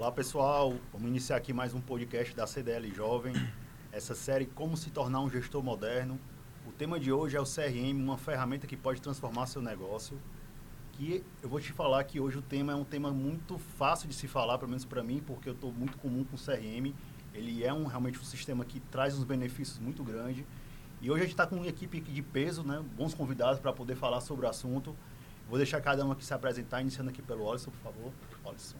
Olá pessoal, vamos iniciar aqui mais um podcast da CDL Jovem. Essa série Como se tornar um gestor moderno. O tema de hoje é o CRM, uma ferramenta que pode transformar seu negócio. Que eu vou te falar que hoje o tema é um tema muito fácil de se falar, pelo menos para mim, porque eu estou muito comum com o CRM. Ele é um, realmente um sistema que traz uns benefícios muito grandes. E hoje a gente está com uma equipe de peso, né? bons convidados para poder falar sobre o assunto. Vou deixar cada um aqui se apresentar, iniciando aqui pelo Alisson, por favor. Alisson.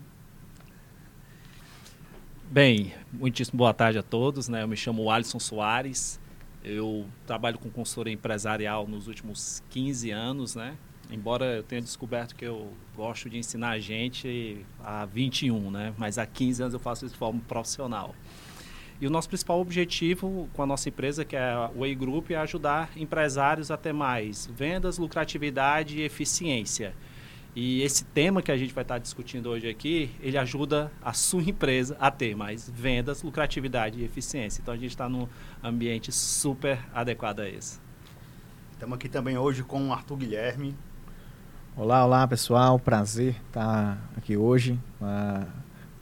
Bem, muitíssimo boa tarde a todos. Né? Eu me chamo Alisson Soares. Eu trabalho com consultoria empresarial nos últimos 15 anos, né? Embora eu tenha descoberto que eu gosto de ensinar a gente há 21, né? Mas há 15 anos eu faço isso de forma profissional. E o nosso principal objetivo com a nossa empresa, que é a Way Group, é ajudar empresários a ter mais vendas, lucratividade e eficiência. E esse tema que a gente vai estar discutindo hoje aqui, ele ajuda a sua empresa a ter mais vendas, lucratividade e eficiência. Então a gente está num ambiente super adequado a isso. Estamos aqui também hoje com o Arthur Guilherme. Olá, olá pessoal, prazer estar aqui hoje. Uh,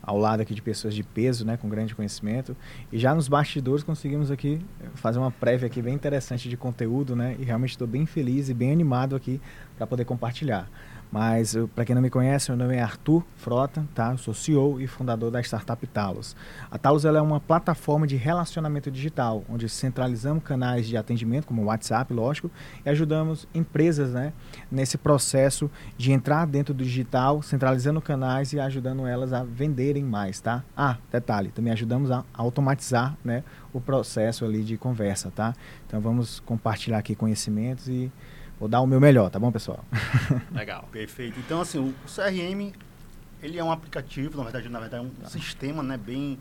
ao lado aqui de pessoas de peso, né, com grande conhecimento. E já nos bastidores conseguimos aqui fazer uma prévia aqui bem interessante de conteúdo, né? E realmente estou bem feliz e bem animado aqui para poder compartilhar. Mas, para quem não me conhece, meu nome é Arthur Frota, tá? Eu sou CEO e fundador da startup Talos. A Talos ela é uma plataforma de relacionamento digital, onde centralizamos canais de atendimento, como o WhatsApp, lógico, e ajudamos empresas né, nesse processo de entrar dentro do digital, centralizando canais e ajudando elas a venderem mais, tá? Ah, detalhe, também ajudamos a automatizar né, o processo ali de conversa, tá? Então, vamos compartilhar aqui conhecimentos e Vou dar o meu melhor, tá bom, pessoal? Legal. Perfeito. Então, assim, o CRM, ele é um aplicativo, na verdade, na verdade é um tá. sistema, né, bem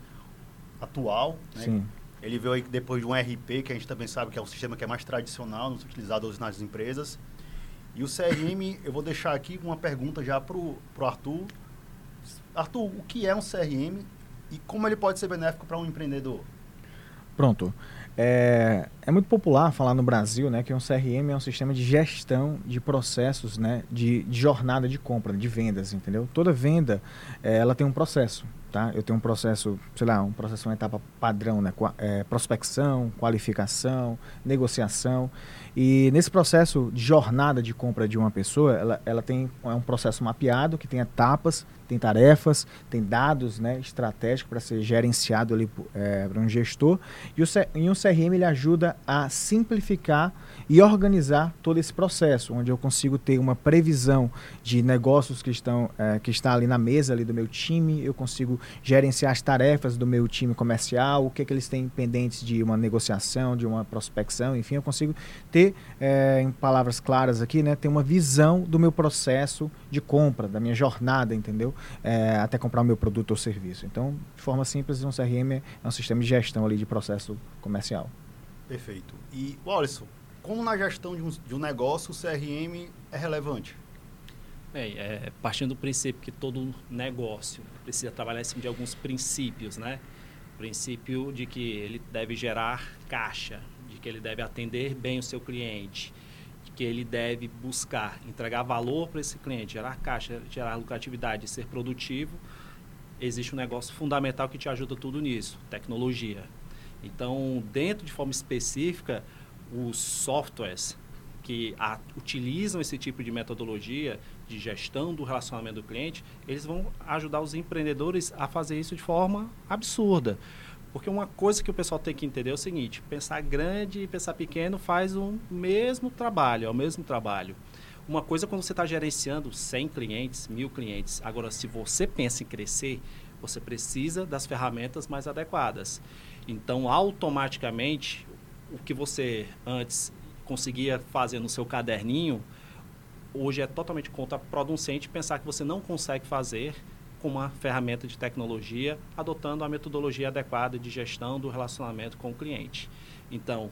atual, né? Sim. Ele veio aí depois de um RP, que a gente também sabe que é um sistema que é mais tradicional, nos utilizados nas empresas. E o CRM, eu vou deixar aqui uma pergunta já para o Arthur. Arthur, o que é um CRM e como ele pode ser benéfico para um empreendedor? Pronto. É, é, muito popular falar no Brasil né, que um CRM é um sistema de gestão de processos né, de, de jornada de compra, de vendas, entendeu? Toda venda é, ela tem um processo. Tá? Eu tenho um processo, sei lá, um processo, uma etapa padrão, né? É, prospecção, qualificação, negociação. E nesse processo de jornada de compra de uma pessoa, ela, ela tem é um processo mapeado que tem etapas, tem tarefas, tem dados né, estratégicos para ser gerenciado ali é, para um gestor. E o, e um CRM ele ajuda a simplificar e organizar todo esse processo, onde eu consigo ter uma previsão de negócios que estão é, que está ali na mesa ali do meu time, eu consigo gerenciar as tarefas do meu time comercial, o que, é que eles têm pendentes de uma negociação, de uma prospecção, enfim, eu consigo ter, é, em palavras claras aqui, né, ter uma visão do meu processo de compra, da minha jornada, entendeu? É, até comprar o meu produto ou serviço. Então, de forma simples, um CRM é um sistema de gestão ali de processo comercial. Perfeito. E, Wallace, como na gestão de um, de um negócio o CRM é relevante? Bem, é, partindo do princípio que todo negócio precisa trabalhar em de alguns princípios, né? O princípio de que ele deve gerar caixa, de que ele deve atender bem o seu cliente, de que ele deve buscar entregar valor para esse cliente, gerar caixa, gerar lucratividade, ser produtivo. Existe um negócio fundamental que te ajuda tudo nisso, tecnologia. Então, dentro de forma específica, os softwares que a, utilizam esse tipo de metodologia de gestão do relacionamento do cliente, eles vão ajudar os empreendedores a fazer isso de forma absurda. Porque uma coisa que o pessoal tem que entender é o seguinte: pensar grande e pensar pequeno faz o mesmo trabalho, é o mesmo trabalho. Uma coisa é quando você está gerenciando 100 clientes, mil clientes. Agora, se você pensa em crescer, você precisa das ferramentas mais adequadas. Então, automaticamente, o que você antes conseguia fazer no seu caderninho, hoje é totalmente contraproducente pensar que você não consegue fazer com uma ferramenta de tecnologia, adotando a metodologia adequada de gestão do relacionamento com o cliente. Então,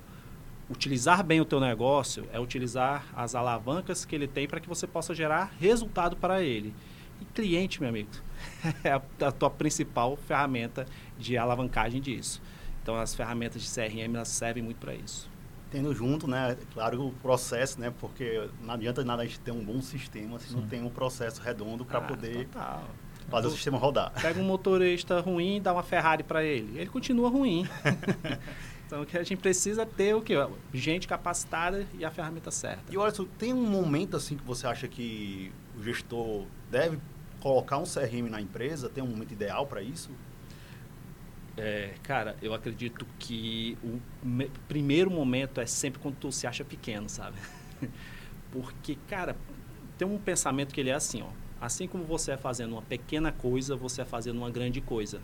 utilizar bem o teu negócio é utilizar as alavancas que ele tem para que você possa gerar resultado para ele. E cliente, meu amigo, é a, a tua principal ferramenta de alavancagem disso. Então, as ferramentas de CRM elas servem muito para isso tendo junto, né, claro, o processo, né, porque não adianta nada a gente ter um bom sistema se Sim. não tem um processo redondo para ah, poder total. fazer o sistema rodar. Pega um motorista ruim, dá uma Ferrari para ele, ele continua ruim. então o que a gente precisa é ter o que gente capacitada e a ferramenta certa. E olha, tem um momento assim que você acha que o gestor deve colocar um CRM na empresa? Tem um momento ideal para isso? É, cara, eu acredito que o me, primeiro momento é sempre quando tu se acha pequeno, sabe? Porque, cara, tem um pensamento que ele é assim, ó. Assim como você é fazendo uma pequena coisa, você é fazendo uma grande coisa.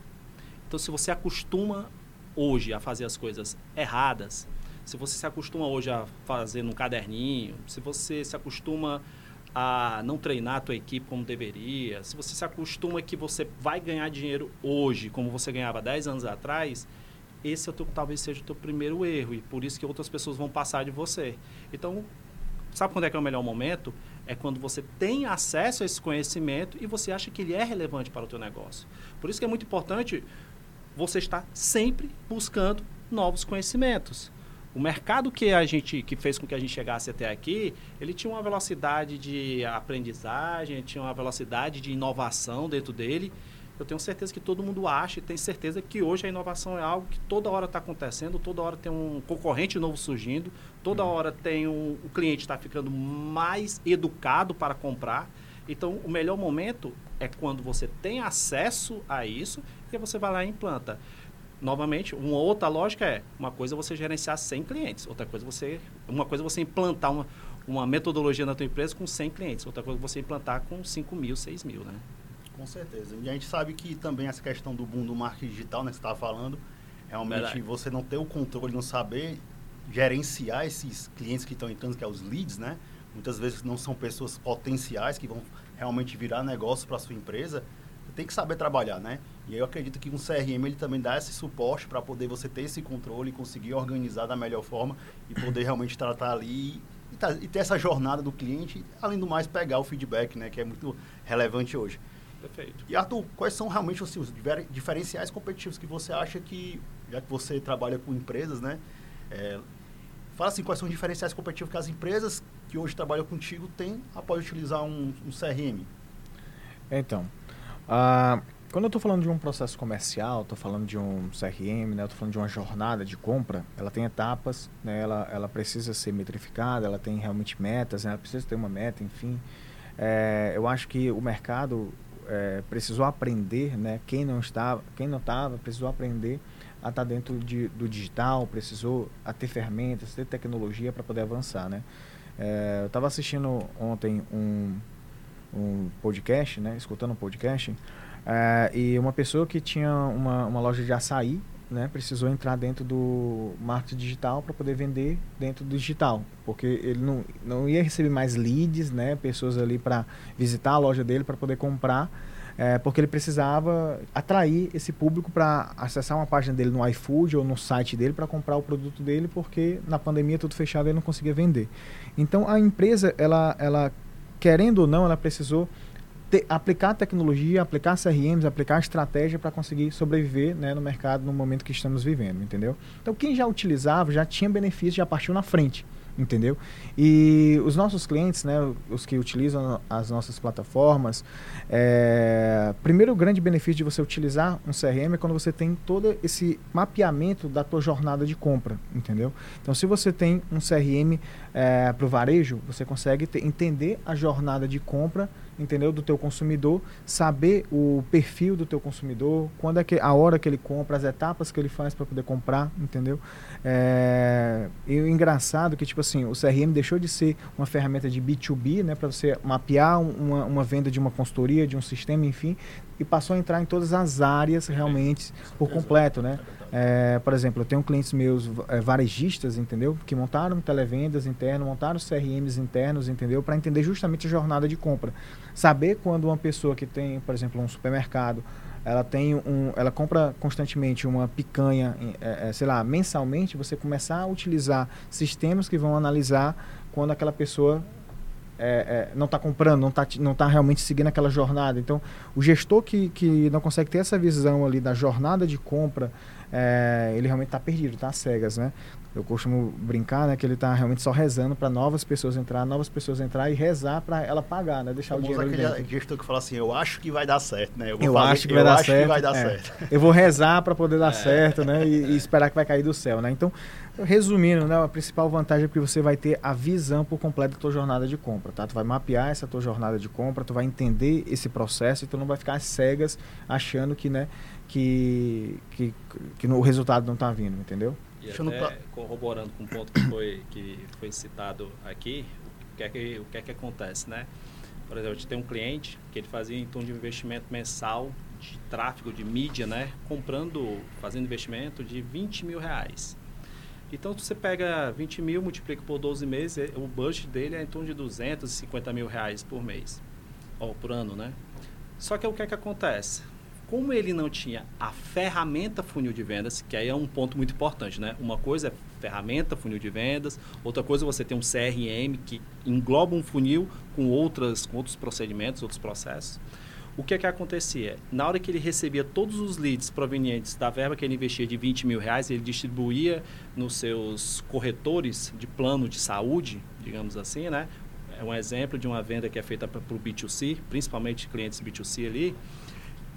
Então, se você acostuma hoje a fazer as coisas erradas, se você se acostuma hoje a fazer num caderninho, se você se acostuma a não treinar a tua equipe como deveria, se você se acostuma que você vai ganhar dinheiro hoje, como você ganhava 10 anos atrás, esse é o teu, talvez seja o teu primeiro erro e por isso que outras pessoas vão passar de você. Então, sabe quando é que é o melhor momento? É quando você tem acesso a esse conhecimento e você acha que ele é relevante para o teu negócio. Por isso que é muito importante você estar sempre buscando novos conhecimentos. O mercado que a gente que fez com que a gente chegasse até aqui, ele tinha uma velocidade de aprendizagem, tinha uma velocidade de inovação dentro dele. Eu tenho certeza que todo mundo acha e tem certeza que hoje a inovação é algo que toda hora está acontecendo, toda hora tem um concorrente novo surgindo, toda hora tem um, o cliente está ficando mais educado para comprar. Então, o melhor momento é quando você tem acesso a isso e você vai lá e implanta novamente, uma outra lógica é, uma coisa é você gerenciar 100 clientes, outra coisa é você, uma coisa é você implantar uma, uma metodologia na tua empresa com 100 clientes, outra coisa é você implantar com 5 mil, 6 mil, né? Com certeza. E a gente sabe que também essa questão do boom do marketing digital, né, que você estava falando, realmente Verdade. você não ter o controle, não saber gerenciar esses clientes que estão entrando, que é os leads, né? Muitas vezes não são pessoas potenciais que vão realmente virar negócio para a sua empresa. Você tem que saber trabalhar, né? E eu acredito que um CRM ele também dá esse suporte para poder você ter esse controle e conseguir organizar da melhor forma e poder realmente tratar ali e, tá, e, ter essa jornada do cliente, além do mais pegar o feedback, né, que é muito relevante hoje. Perfeito. E Arthur, quais são realmente assim, os diferenciais competitivos que você acha que, já que você trabalha com empresas, né, é, fala assim, quais são os diferenciais competitivos que as empresas que hoje trabalham contigo têm após utilizar um, um CRM? Então, uh, quando eu estou falando de um processo comercial, estou falando de um CRM, né, estou falando de uma jornada de compra, ela tem etapas, né, ela, ela precisa ser metrificada, ela tem realmente metas, né, ela precisa ter uma meta, enfim. É, eu acho que o mercado é, precisou aprender, né, quem não estava, quem não estava, precisou aprender a estar tá dentro de, do digital, precisou a ter ferramentas, ter tecnologia para poder avançar, né. É, eu estava assistindo ontem um, um podcast, né, escutando um podcast é, e uma pessoa que tinha uma, uma loja de açaí, né, precisou entrar dentro do marketing digital para poder vender dentro do digital, porque ele não, não ia receber mais leads, né, pessoas ali para visitar a loja dele para poder comprar, é, porque ele precisava atrair esse público para acessar uma página dele no iFood ou no site dele para comprar o produto dele, porque na pandemia tudo fechado ele não conseguia vender. Então a empresa, ela, ela querendo ou não, ela precisou te, aplicar tecnologia, aplicar CRMs, aplicar estratégia para conseguir sobreviver né, no mercado no momento que estamos vivendo, entendeu? Então, quem já utilizava já tinha benefício, já partiu na frente entendeu? E os nossos clientes, né, os que utilizam as nossas plataformas, é, primeiro grande benefício de você utilizar um CRM é quando você tem todo esse mapeamento da tua jornada de compra, entendeu? Então, se você tem um CRM é, para o varejo, você consegue ter, entender a jornada de compra entendeu? Do teu consumidor, saber o perfil do teu consumidor, quando é que a hora que ele compra, as etapas que ele faz para poder comprar, entendeu? É, e o engraçado é que tipo assim, o CRM deixou de ser uma ferramenta de B2B, né, para você mapear uma, uma venda de uma consultoria, de um sistema, enfim, e passou a entrar em todas as áreas realmente por completo, né? É, por exemplo, eu tenho clientes meus é, varejistas, entendeu? Que montaram televendas internas, montaram CRMs internos, entendeu? Para entender justamente a jornada de compra. Saber quando uma pessoa que tem, por exemplo, um supermercado, ela tem um, ela compra constantemente uma picanha, é, é, sei lá, mensalmente, você começar a utilizar sistemas que vão analisar quando aquela pessoa é, é, não está comprando, não está não tá realmente seguindo aquela jornada. Então, o gestor que, que não consegue ter essa visão ali da jornada de compra, é, ele realmente está perdido, está cegas, né? Eu costumo brincar, né, que ele está realmente só rezando para novas pessoas entrar, novas pessoas entrar e rezar para ela pagar, né, deixar o dinheiro aquele gestor que fala assim, eu acho que vai dar certo, né? Eu, eu fazer, acho que vai dar certo. Vai dar é. certo. Eu vou rezar para poder dar é. certo, né, e, e, esperar que vai cair do céu, né? Então, resumindo, né, a principal vantagem é que você vai ter a visão por completo da tua jornada de compra, tá? Tu vai mapear essa tua jornada de compra, tu vai entender esse processo e tu não vai ficar cegas achando que, né, que, que, que no, o resultado não está vindo, entendeu? E Deixa até corroborando com o ponto que foi, que foi citado aqui, o que, é que, o que é que acontece, né? Por exemplo, a gente tem um cliente que ele fazia em torno de investimento mensal de tráfego de mídia, né? Comprando, fazendo investimento de 20 mil reais. Então, você pega 20 mil, multiplica por 12 meses, o budget dele é em torno de 250 mil reais por mês, ou por ano, né? Só que o que é que acontece? Como ele não tinha a ferramenta funil de vendas, que aí é um ponto muito importante, né? Uma coisa é ferramenta funil de vendas, outra coisa é você tem um CRM que engloba um funil com outras com outros procedimentos, outros processos. O que é que acontecia? Na hora que ele recebia todos os leads provenientes da verba que ele investia de 20 mil reais, ele distribuía nos seus corretores de plano de saúde, digamos assim, né? É um exemplo de uma venda que é feita para o B2C, principalmente clientes B2C ali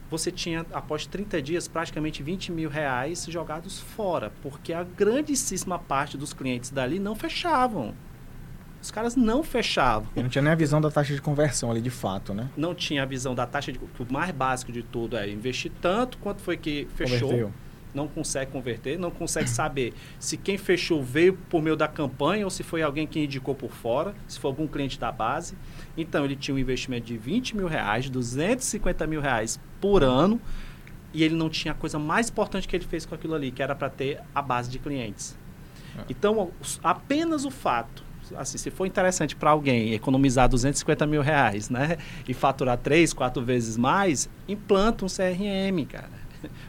você tinha, após 30 dias, praticamente 20 mil reais jogados fora, porque a grandíssima parte dos clientes dali não fechavam. Os caras não fechavam. E não tinha nem a visão da taxa de conversão ali de fato, né? Não tinha a visão da taxa de. O mais básico de tudo é investir tanto quanto foi que fechou. Converteu não consegue converter, não consegue saber se quem fechou veio por meio da campanha ou se foi alguém que indicou por fora, se foi algum cliente da base. Então, ele tinha um investimento de 20 mil reais, 250 mil reais por ano, e ele não tinha a coisa mais importante que ele fez com aquilo ali, que era para ter a base de clientes. É. Então, apenas o fato assim, se for interessante para alguém economizar 250 mil reais, né, e faturar três, quatro vezes mais, implanta um CRM, cara.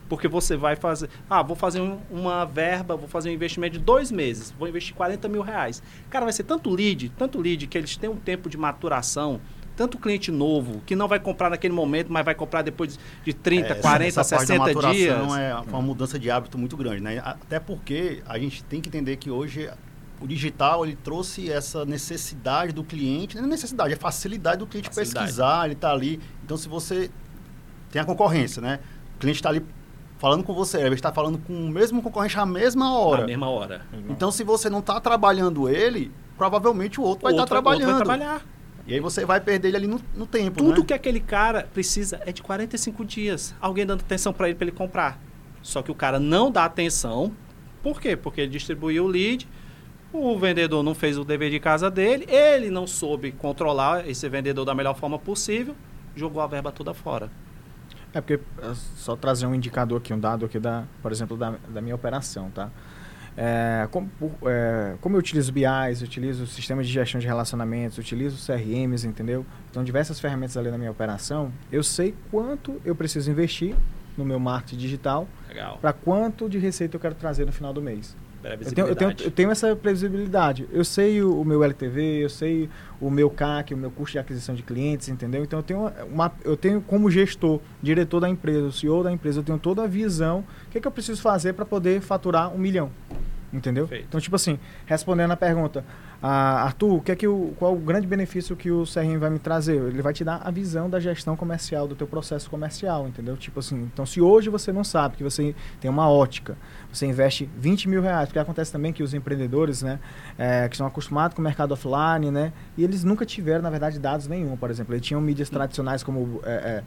Porque você vai fazer, ah, vou fazer um, uma verba, vou fazer um investimento de dois meses, vou investir 40 mil reais. Cara, vai ser tanto lead, tanto lead, que eles têm um tempo de maturação, tanto cliente novo, que não vai comprar naquele momento, mas vai comprar depois de 30, é, 40, essa 60 dias. é uma mudança de hábito muito grande, né? Até porque a gente tem que entender que hoje o digital ele trouxe essa necessidade do cliente, não é necessidade, é facilidade do cliente facilidade. pesquisar, ele está ali. Então, se você tem a concorrência, né? O cliente está ali falando com você, ele está falando com o mesmo concorrente à mesma hora. À mesma hora. Então, se você não está trabalhando ele, provavelmente o outro vai estar tá trabalhando. Outro vai trabalhar. E aí você vai perder ele ali no, no tempo, Tudo né? que aquele cara precisa é de 45 dias. Alguém dando atenção para ele, para ele comprar. Só que o cara não dá atenção. Por quê? Porque ele distribuiu o lead, o vendedor não fez o dever de casa dele, ele não soube controlar esse vendedor da melhor forma possível, jogou a verba toda fora. É porque, só trazer um indicador aqui, um dado aqui, da, por exemplo, da, da minha operação, tá? É, como, é, como eu utilizo BIs, utilizo sistemas de gestão de relacionamentos, utilizo CRMs, entendeu? Então, diversas ferramentas ali na minha operação, eu sei quanto eu preciso investir no meu marketing digital para quanto de receita eu quero trazer no final do mês. Eu tenho, eu, tenho, eu tenho, essa previsibilidade. Eu sei o, o, meu LTV, eu sei o meu CAC, o meu custo de aquisição de clientes, entendeu? Então eu tenho, uma, eu tenho como gestor, diretor da empresa, o CEO da empresa, eu tenho toda a visão. O que, é que eu preciso fazer para poder faturar um milhão? Entendeu? Perfeito. Então, tipo assim, respondendo a pergunta, ah, Arthur, o que é que o, qual o grande benefício que o CRM vai me trazer? Ele vai te dar a visão da gestão comercial, do teu processo comercial, entendeu? Tipo assim, então se hoje você não sabe que você tem uma ótica, você investe 20 mil reais, porque acontece também que os empreendedores, né, é, que estão acostumados com o mercado offline, né, e eles nunca tiveram, na verdade, dados nenhum, por exemplo. Eles tinham mídias tradicionais como é,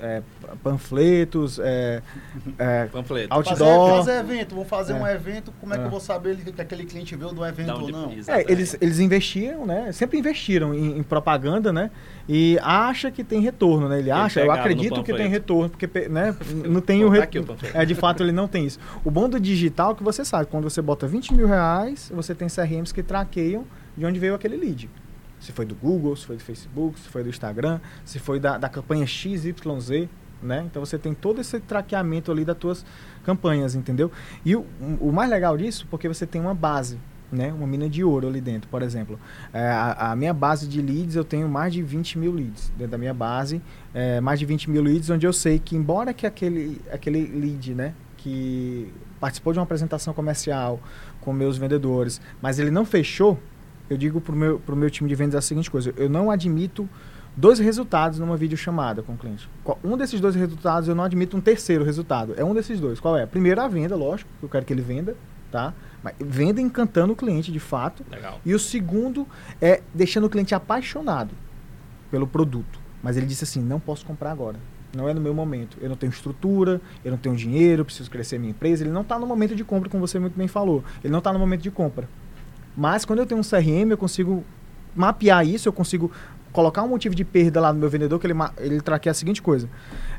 é, é panfletos, é, é, Panfleto. outdoor. Fazer, fazer evento, vou fazer um evento, como é que eu vou saber que aquele cliente veio do evento ou não? eles, eles investiram, né, sempre investiram em, em propaganda, né, e acha que tem retorno, né? Ele acha, eu acredito que tem retorno, porque né, não tem o retorno. É, de fato, ele não tem isso. O bom do digital é que você sabe, quando você bota 20 mil reais, você tem CRMs que traqueiam de onde veio aquele lead. Se foi do Google, se foi do Facebook, se foi do Instagram, se foi da, da campanha XYZ, né? Então você tem todo esse traqueamento ali das tuas campanhas, entendeu? E o, o mais legal disso, porque você tem uma base né? Uma mina de ouro ali dentro, por exemplo. É, a, a, minha base de leads, eu tenho mais de 20 mil leads dentro da minha base. É, mais de 20 mil leads, onde eu sei que, embora que aquele, aquele lead, né? Que participou de uma apresentação comercial com meus vendedores, mas ele não fechou, eu digo para o meu, pro meu time de vendas a seguinte coisa: eu não admito dois resultados numa videochamada com o cliente. Um desses dois resultados eu não admito um terceiro resultado. É um desses dois. Qual é? Primeiro a venda, lógico, que eu quero que ele venda, tá? Mas venda encantando o cliente de fato. Legal. E o segundo é deixando o cliente apaixonado pelo produto. Mas ele disse assim: não posso comprar agora. Não é no meu momento. Eu não tenho estrutura, eu não tenho dinheiro, preciso crescer minha empresa. Ele não está no momento de compra, como você muito bem falou. Ele não está no momento de compra. Mas quando eu tenho um CRM, eu consigo mapear isso, eu consigo colocar um motivo de perda lá no meu vendedor, que ele, ele traqueia a seguinte coisa.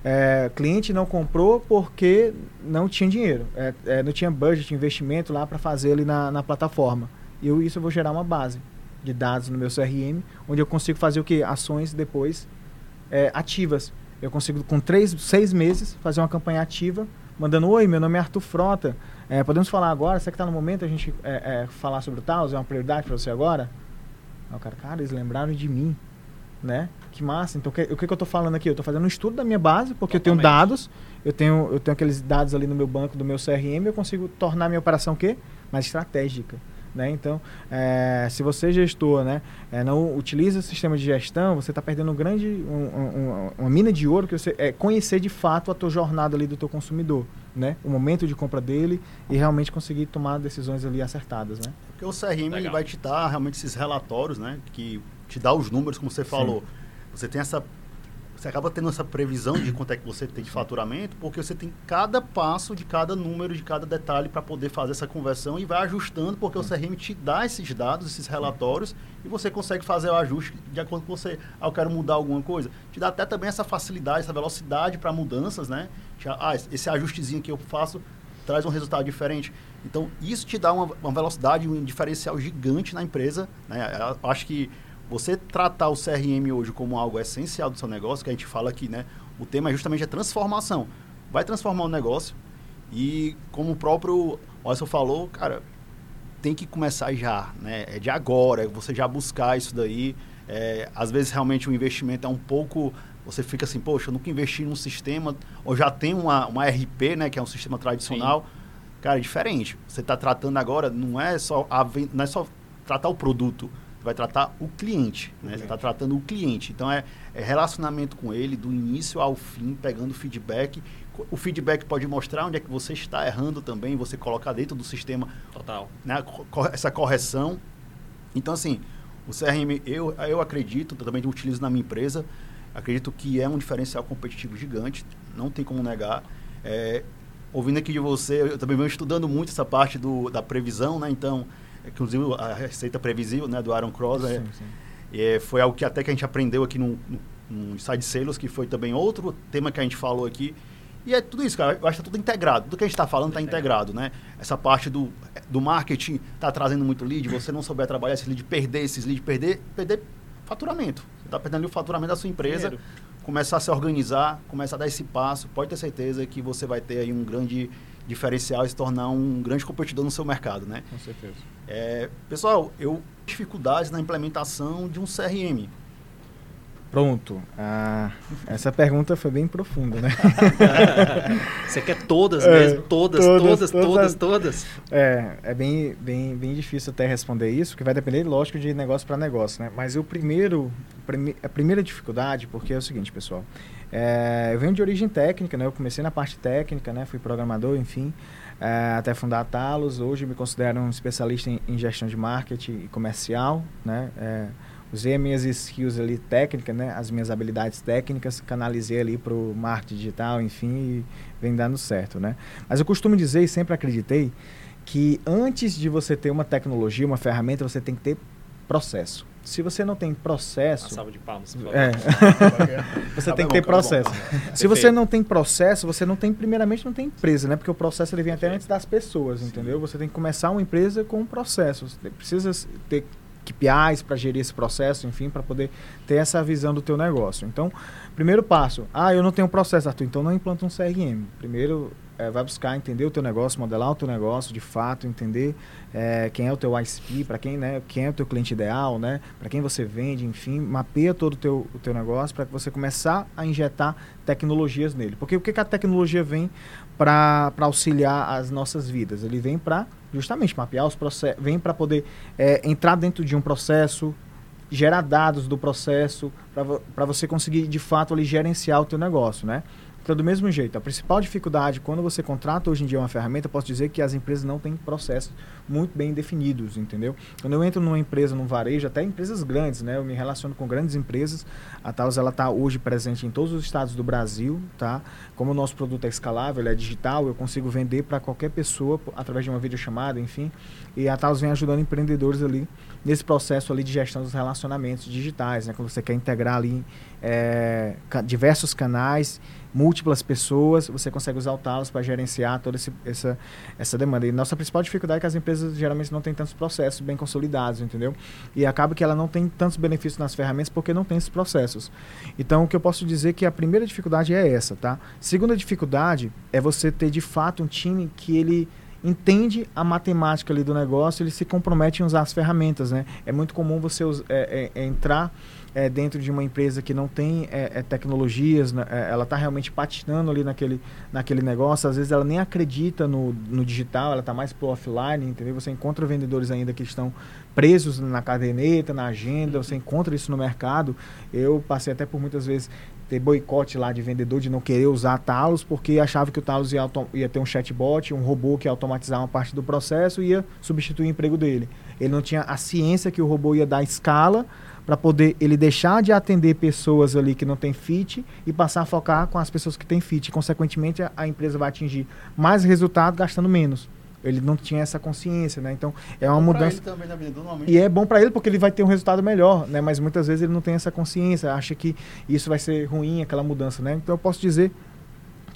É, cliente não comprou porque não tinha dinheiro, é, é, não tinha budget, investimento lá para fazer ali na, na plataforma. E eu, isso eu vou gerar uma base de dados no meu CRM, onde eu consigo fazer o que? Ações depois é, ativas. Eu consigo, com três, seis meses, fazer uma campanha ativa, mandando, oi, meu nome é Arthur Frota, é, podemos falar agora? Você que está no momento a gente é, falar sobre o Taos? É uma prioridade para você agora? Aí o cara, cara, eles lembraram de mim, né? Que massa. Então, o que, o que, eu estou falando aqui? Eu estou fazendo um estudo da minha base, porque Totalmente. eu tenho dados, eu tenho, eu tenho aqueles dados ali no meu banco, do meu CRM, eu consigo tornar a minha operação o quê? Mais estratégica. Né? Então, é, se você gestor né, é, não utiliza o sistema de gestão, você está perdendo um grande, um, um, uma mina de ouro que você é conhecer de fato a tua jornada ali do teu consumidor, né? O momento de compra dele e realmente conseguir tomar decisões ali acertadas, né? Porque o CRM ele vai te dar realmente esses relatórios, né? Que te dá os números, como você falou. Sim. Você tem essa você acaba tendo essa previsão de quanto é que você tem de faturamento, porque você tem cada passo de cada número, de cada detalhe para poder fazer essa conversão e vai ajustando, porque o CRM te dá esses dados, esses relatórios, e você consegue fazer o ajuste de acordo com você. Ah, eu quero mudar alguma coisa. Te dá até também essa facilidade, essa velocidade para mudanças, né? Ah, esse ajustezinho que eu faço traz um resultado diferente. Então, isso te dá uma, uma velocidade, um diferencial gigante na empresa. Né? Eu acho que você tratar o CRM hoje como algo essencial do seu negócio, que a gente fala aqui, né? O tema é justamente a transformação. Vai transformar o negócio e, como o próprio Olson falou, cara, tem que começar já, né? É de agora, é você já buscar isso daí. É, às vezes, realmente, o investimento é um pouco... Você fica assim, poxa, eu nunca investi num sistema, ou já tem uma, uma RP, né? Que é um sistema tradicional. Sim. Cara, é diferente. Você está tratando agora, não é só, a, não é só tratar o produto vai tratar o cliente, né? Você está tratando o cliente. Então, é, é, relacionamento com ele do início ao fim, pegando feedback. O feedback pode mostrar onde é que você está errando também, você colocar dentro do sistema Total. Né, essa correção. Então, assim, o CRM, eu, eu acredito, também utilizo na minha empresa, acredito que é um diferencial competitivo gigante, não tem como negar. É, ouvindo aqui de você, eu também venho estudando muito essa parte do, da previsão, né? Então, inclusive a receita previsível né, do Aaron Cross, sim, é, sim. É, foi algo que até que a gente aprendeu aqui no, no, no Side Sales, que foi também outro tema que a gente falou aqui. E é tudo isso, cara. Eu acho que tá tudo integrado. Tudo que a gente está falando está integrado, né? Essa parte do, do marketing está trazendo muito lead, você não souber trabalhar esse lead, perder esses leads, perder, perder faturamento. Você está perdendo o faturamento da sua empresa. Dinheiro. Começar a se organizar, começar a dar esse passo. Pode ter certeza que você vai ter aí um grande diferencial e se tornar um grande competidor no seu mercado, né? Com certeza. É, pessoal, eu dificuldades na implementação de um CRM. Pronto. Ah, essa pergunta foi bem profunda, né? Você quer todas é, mesmo? Todas, todas, todas, todas, todas, É, é bem, bem, bem difícil até responder isso, porque vai depender, lógico, de negócio para negócio, né? Mas o primeiro, a primeira dificuldade, porque é o seguinte, pessoal. É, eu venho de origem técnica, né? Eu comecei na parte técnica, né? Fui programador, enfim, é, até fundar a Talos. Hoje me considero um especialista em, em gestão de marketing e comercial, né? É, usei as minhas skills ali técnicas, né? As minhas habilidades técnicas, canalizei ali para o marketing digital, enfim, e vem dando certo, né? Mas eu costumo dizer e sempre acreditei que antes de você ter uma tecnologia, uma ferramenta, você tem que ter processo. Se você não tem processo. Uma salva de palmas. É. você tem que ter processo. Se você não tem processo, você não tem, primeiramente, não tem empresa, né? Porque o processo ele vem até antes das pessoas, entendeu? Você tem que começar uma empresa com um processo. Você precisa ter KPIs para gerir esse processo, enfim, para poder ter essa visão do teu negócio. Então, primeiro passo, ah, eu não tenho processo, Arthur, então não implanta um CRM. Primeiro, é, vai buscar entender o teu negócio, modelar o teu negócio, de fato, entender é, quem é o teu ICP, para quem, né, quem é o teu cliente ideal, né, para quem você vende, enfim, mapeia todo o teu, o teu negócio para que você começar a injetar tecnologias nele. Porque o que, que a tecnologia vem para auxiliar as nossas vidas? Ele vem para justamente mapear os processos, vem para poder é, entrar dentro de um processo, gerar dados do processo, para você conseguir de fato ali gerenciar o teu negócio, né? Então, do mesmo jeito, a principal dificuldade quando você contrata hoje em dia uma ferramenta, posso dizer que as empresas não têm processos muito bem definidos, entendeu? Quando eu entro numa empresa, num varejo, até empresas grandes, né? Eu me relaciono com grandes empresas. A Taos, ela está hoje presente em todos os estados do Brasil, tá? Como o nosso produto é escalável, é digital, eu consigo vender para qualquer pessoa através de uma videochamada, enfim. E a Taos vem ajudando empreendedores ali nesse processo ali de gestão dos relacionamentos digitais, né? Quando você quer integrar ali é, diversos canais múltiplas pessoas, você consegue Talos para gerenciar toda esse, essa, essa demanda. E nossa principal dificuldade é que as empresas geralmente não têm tantos processos bem consolidados, entendeu? E acaba que ela não tem tantos benefícios nas ferramentas porque não tem esses processos. Então, o que eu posso dizer é que a primeira dificuldade é essa, tá? Segunda dificuldade é você ter de fato um time que ele entende a matemática ali do negócio, ele se compromete em usar as ferramentas, né? É muito comum você é, é, é entrar é, dentro de uma empresa que não tem é, é, tecnologias, né, ela está realmente patinando ali naquele, naquele negócio, às vezes ela nem acredita no, no digital, ela está mais pro offline, entendeu? Você encontra vendedores ainda que estão presos na caderneta, na agenda, você encontra isso no mercado. Eu passei até por muitas vezes ter boicote lá de vendedor de não querer usar Talos porque achava que o Talos ia, ia ter um chatbot, um robô que ia automatizar uma parte do processo e ia substituir o emprego dele. Ele não tinha a ciência que o robô ia dar escala para poder ele deixar de atender pessoas ali que não tem fit e passar a focar com as pessoas que têm fit. Consequentemente, a, a empresa vai atingir mais resultado gastando menos. Ele não tinha essa consciência, né? Então é uma mudança. Também, né, e é bom para ele porque ele vai ter um resultado melhor, né? Mas muitas vezes ele não tem essa consciência, acha que isso vai ser ruim, aquela mudança, né? Então eu posso dizer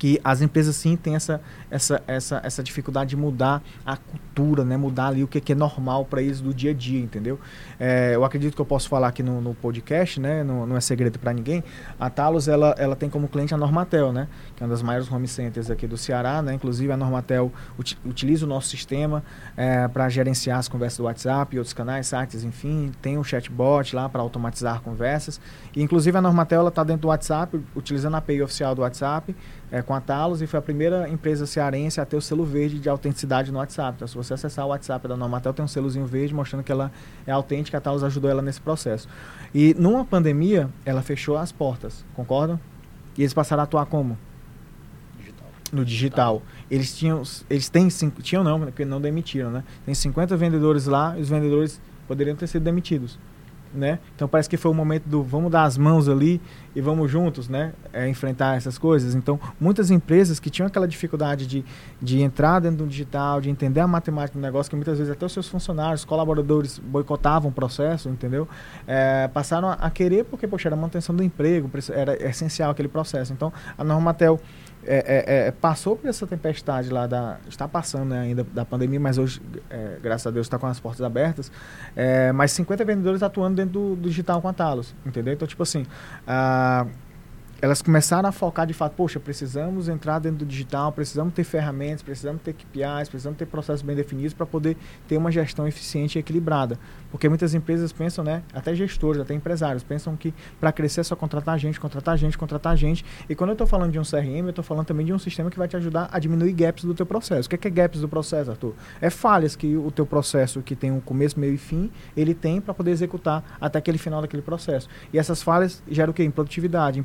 que as empresas sim têm essa, essa, essa, essa dificuldade de mudar a cultura, né? mudar ali o que, que é normal para eles do dia a dia, entendeu? É, eu acredito que eu posso falar aqui no, no podcast, né? não, não é segredo para ninguém. A Talos ela, ela tem como cliente a Normatel, né? que é uma das maiores home centers aqui do Ceará. Né? Inclusive a Normatel ut utiliza o nosso sistema é, para gerenciar as conversas do WhatsApp e outros canais, sites, enfim. Tem um chatbot lá para automatizar conversas. E, inclusive a Normatel está dentro do WhatsApp, utilizando a API oficial do WhatsApp é, com a Talos e foi a primeira empresa cearense a ter o selo verde de autenticidade no WhatsApp. Então, se você acessar o WhatsApp da Normatel, tem um selozinho verde mostrando que ela é autêntica. A Talos ajudou ela nesse processo. E numa pandemia, ela fechou as portas, concordam? E eles passaram a atuar como? Digital. No digital. Eles tinham, eles têm, cinco, tinham não, porque não demitiram, né? Tem 50 vendedores lá e os vendedores poderiam ter sido demitidos né? Então parece que foi o momento do vamos dar as mãos ali e vamos juntos, né? É, enfrentar essas coisas. Então muitas empresas que tinham aquela dificuldade de, de entrar dentro do digital, de entender a matemática do negócio, que muitas vezes até os seus funcionários, colaboradores boicotavam o processo, entendeu? É, passaram a, a, querer porque poxa era manutenção do emprego, era essencial aquele processo. Então a Normatel é, é, é, passou por essa tempestade lá da está passando né, ainda da pandemia mas hoje é, graças a Deus está com as portas abertas. É, mas 50 vendedores atuando dentro do, do digital com a Talos entendeu? Então tipo assim a, elas começaram a focar de fato, poxa, precisamos entrar dentro do digital, precisamos ter ferramentas, precisamos ter KPIs, precisamos ter processos bem definidos para poder ter uma gestão eficiente e equilibrada. Porque muitas empresas pensam, né, até gestores, até empresários, pensam que para crescer é só contratar gente, contratar gente, contratar gente. E quando eu estou falando de um CRM, eu estou falando também de um sistema que vai te ajudar a diminuir gaps do teu processo. O que é, que é gaps do processo, Arthur? É falhas que o teu processo, que tem um começo, meio e fim, ele tem para poder executar até aquele final daquele processo. E essas falhas geram o quê? Em produtividade.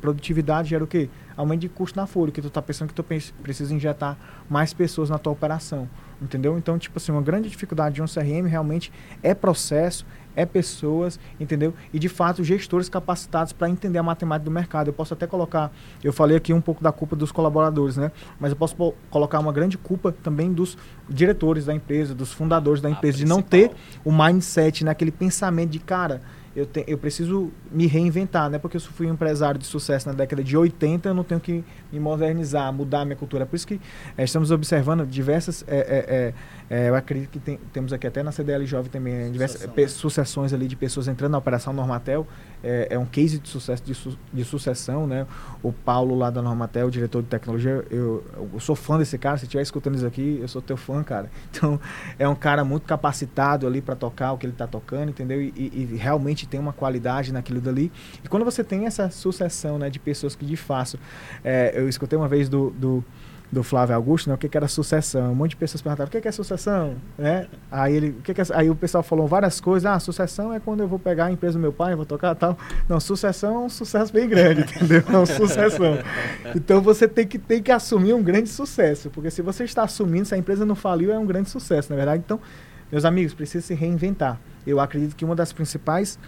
Em produtividade gera o quê? Aumento de custo na folha, que tu está pensando que tu precisa injetar mais pessoas na tua operação entendeu? Então, tipo assim, uma grande dificuldade de um CRM realmente é processo, é pessoas, entendeu? E de fato, gestores capacitados para entender a matemática do mercado. Eu posso até colocar, eu falei aqui um pouco da culpa dos colaboradores, né? Mas eu posso colocar uma grande culpa também dos diretores da empresa, dos fundadores da empresa, de não ter o mindset, né? aquele pensamento de, cara, eu, te, eu preciso me reinventar, né? Porque eu fui um empresário de sucesso na década de 80, eu não tenho que me modernizar, mudar a minha cultura. Por isso que é, estamos observando diversas. É, é, eu acredito que tem, temos aqui até na CDL Jovem também diversas Sucessão, né? sucessões ali de pessoas entrando na Operação Normatel. É, um case de sucesso de, su, de, sucessão, né? O Paulo lá da Normatel, diretor de tecnologia, eu, eu sou fã desse cara. Se estiver escutando isso aqui, eu sou teu fã, cara. Então, é um cara muito capacitado ali para tocar o que ele está tocando, entendeu? E, e, e realmente tem uma qualidade naquilo dali. E quando você tem essa sucessão né, de pessoas que de fato. É, eu escutei uma vez do, do, do, Flávio Augusto, né, o que, que era sucessão. Um monte de pessoas perguntavam o que, que é sucessão? Né? Aí, ele, o que, que é, aí o pessoal falou várias coisas. Ah, sucessão é quando eu vou pegar a empresa do meu pai, vou tocar tal. Não, sucessão é um sucesso bem grande, entendeu? É sucessão. Então você tem que, tem que assumir um grande sucesso. Porque se você está assumindo, se a empresa não faliu, é um grande sucesso, na verdade. Então, meus amigos, precisa se reinventar. Eu acredito que uma das principais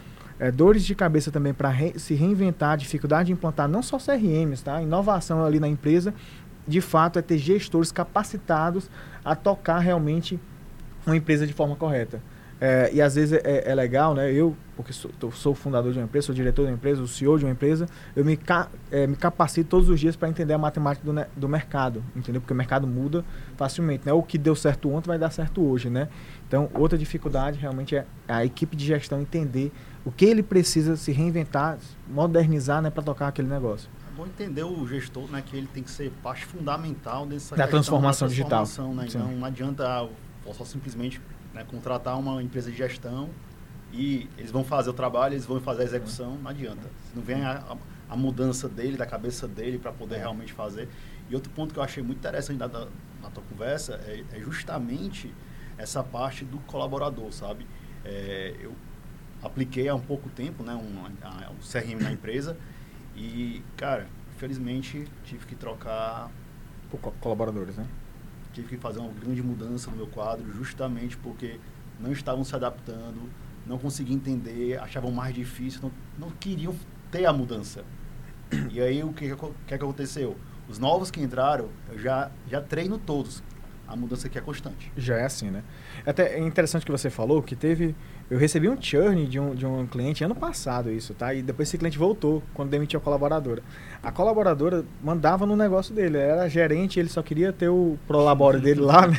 é, dores de cabeça também para re se reinventar, dificuldade de implantar não só CRMs, tá? Inovação ali na empresa, de fato, é ter gestores capacitados a tocar realmente uma empresa de forma correta. É, e às vezes é, é, legal, né? Eu, porque sou, sou fundador de uma empresa, sou diretor de uma empresa, o CEO de uma empresa, eu me, ca, é, me capacito todos os dias para entender a matemática do, do mercado, entendeu? Porque o mercado muda facilmente, né? O que deu certo ontem vai dar certo hoje, né? Então, outra dificuldade realmente é a equipe de gestão entender o que ele precisa se reinventar, modernizar, né, para tocar aquele negócio. Bom entender o gestor, né, que ele tem que ser parte fundamental dessa da transformação, da transformação digital. Né? Então, não adianta só simplesmente né, contratar uma empresa de gestão e eles vão fazer o trabalho, eles vão fazer a execução, não adianta. Se não vem a, a, mudança dele, da cabeça dele para poder realmente fazer. E outro ponto que eu achei muito interessante da, da, na tua conversa é, é, justamente essa parte do colaborador, sabe? É, eu apliquei há um pouco tempo, né, um, a, um CRM na empresa e, cara, infelizmente tive que trocar... Por colaboradores, né? tive que fazer uma grande mudança no meu quadro, justamente porque não estavam se adaptando, não conseguiam entender, achavam mais difícil, não, não queriam ter a mudança. E aí o que, que, que aconteceu? Os novos que entraram, eu já, já treino todos. A mudança aqui é constante. Já é assim, né? Até é interessante que você falou que teve eu recebi um churn de um, de um cliente ano passado, isso, tá? E depois esse cliente voltou quando demitiu a colaboradora. A colaboradora mandava no negócio dele, era gerente, ele só queria ter o prolabore dele lá, né?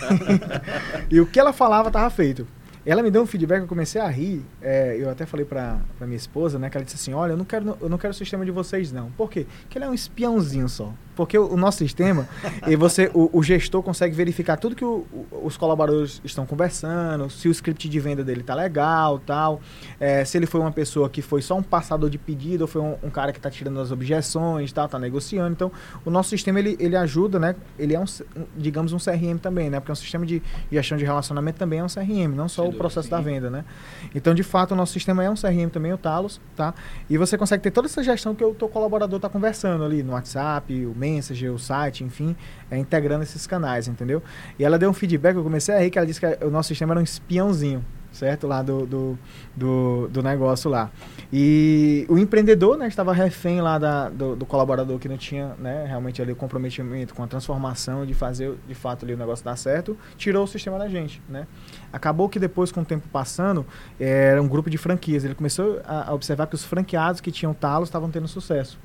e o que ela falava estava feito. Ela me deu um feedback, eu comecei a rir. É, eu até falei pra, pra minha esposa, né? Que ela disse assim: Olha, eu não quero, eu não quero o sistema de vocês, não. Por quê? Porque ele é um espiãozinho só. Porque o, o nosso sistema, e você, o, o, gestor consegue verificar tudo que o, os colaboradores estão conversando, se o script de venda dele tá legal, tal. É, se ele foi uma pessoa que foi só um passador de pedido, ou foi um, um cara que tá tirando as objeções, tal, tá negociando. Então, o nosso sistema ele, ele ajuda, né? Ele é um, digamos, um CRM também, né? Porque é um sistema de gestão de relacionamento também é um CRM, não só o processo sim. da venda, né? Então, de fato, o nosso sistema é um CRM também, o Talos, tá? E você consegue ter toda essa gestão que o teu colaborador está conversando ali no WhatsApp, o Messenger, o site, enfim, é, integrando esses canais, entendeu? E ela deu um feedback, eu comecei a rir, que ela disse que o nosso sistema era um espiãozinho certo? Lá do, do, do, do, negócio lá. E o empreendedor, né, estava refém lá da, do, do, colaborador que não tinha, né, realmente ali o comprometimento com a transformação de fazer, de fato, ali o negócio dar certo, tirou o sistema da gente, né? Acabou que depois, com o tempo passando, era um grupo de franquias. Ele começou a, observar que os franqueados que tinham talos estavam tendo sucesso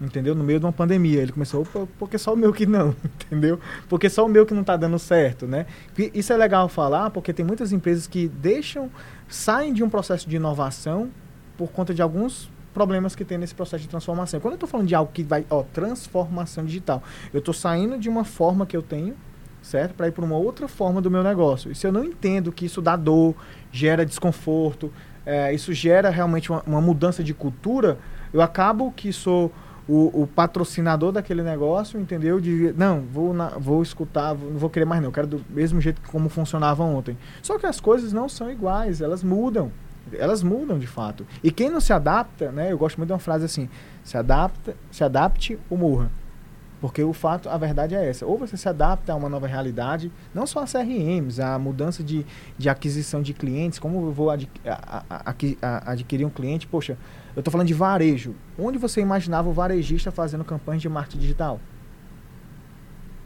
entendeu? No meio de uma pandemia. Ele começou, opa, porque só o meu que não, entendeu? Porque só o meu que não está dando certo, né? Isso é legal falar, porque tem muitas empresas que deixam, saem de um processo de inovação por conta de alguns problemas que tem nesse processo de transformação. Quando eu estou falando de algo que vai, ó, transformação digital, eu estou saindo de uma forma que eu tenho, certo? Para ir para uma outra forma do meu negócio. E se eu não entendo que isso dá dor, gera desconforto, é, isso gera realmente uma, uma mudança de cultura, eu acabo que sou o, o, patrocinador daquele negócio, entendeu? De, não, vou, na, vou escutar, não vou querer mais não, quero do mesmo jeito como funcionava ontem. Só que as coisas não são iguais, elas mudam. Elas mudam de fato. E quem não se adapta, né? Eu gosto muito de uma frase assim: se adapta, se adapte ou morra. Porque o fato, a verdade é essa. Ou você se adapta a uma nova realidade, não só a CRMs, a mudança de, de aquisição de clientes, como eu vou a, a, a, adquirir um cliente, poxa, eu estou falando de varejo. Onde você imaginava o varejista fazendo campanha de marketing digital?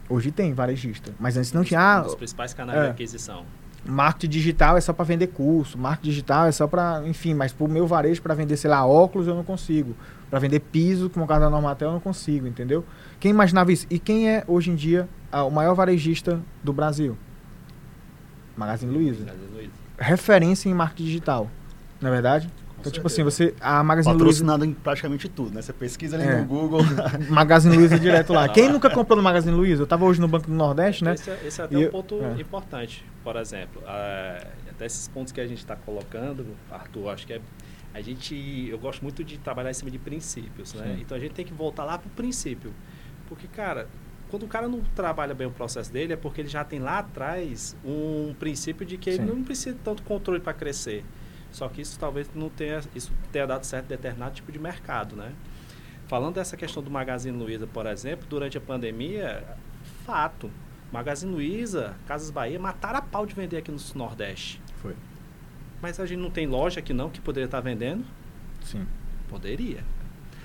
Hoje tem varejista, mas antes não tinha. Um dos principais canais é. de aquisição. marketing digital é só para vender curso, marketing digital é só para, enfim, mas pro meu varejo para vender, sei lá, óculos eu não consigo. Para vender piso, como o caso da Normatel, eu não consigo, entendeu? Quem imaginava isso? E quem é hoje em dia a, o maior varejista do Brasil? Magazine Luiza. Magazine Luiza. Referência em marketing digital. Não é verdade? Então, tipo assim, você a Magazine Luiza Patrocinado em praticamente tudo, né? Você pesquisa ali É. no Google. Magazine Luiza direto lá. Quem nunca comprou no Magazine Luiza? Eu tava hoje no Banco do Nordeste, né? Esse, é- esse é até E um eu- ponto é. importante, por exemplo. até esses pontos que a gente está colocando, Arthur, acho que é. A gente. Eu gosto muito de trabalhar em cima de princípios, né? Sim. Então a gente tem que voltar lá pro princípio. Porque, cara, quando o cara não trabalha bem o processo dele, é porque ele já tem lá atrás um princípio de que ele Sim. não precisa de tanto controle para crescer. Só que isso talvez não tenha, isso tenha dado certo em determinado tipo de mercado, né? Falando dessa questão do Magazine Luiza, por exemplo, durante a pandemia, fato, Magazine Luiza, Casas Bahia mataram a pau de vender aqui no Nordeste. Foi. Mas a gente não tem loja aqui não que poderia estar vendendo? Sim. Poderia.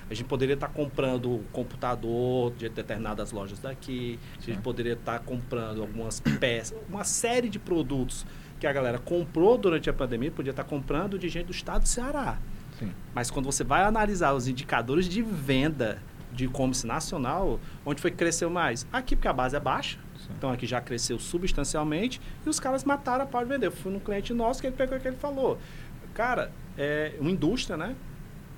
A gente poderia estar comprando computador de determinadas lojas daqui. A gente Sim. poderia estar comprando algumas peças, uma série de produtos que a galera comprou durante a pandemia, podia estar comprando de gente do estado do Ceará. Sim. Mas quando você vai analisar os indicadores de venda de e-commerce nacional, onde foi que cresceu mais? Aqui, porque a base é baixa. Sim. Então aqui já cresceu substancialmente e os caras mataram a pau de vender. Eu fui num cliente nosso que ele pegou o que ele falou. Cara, é uma indústria, né?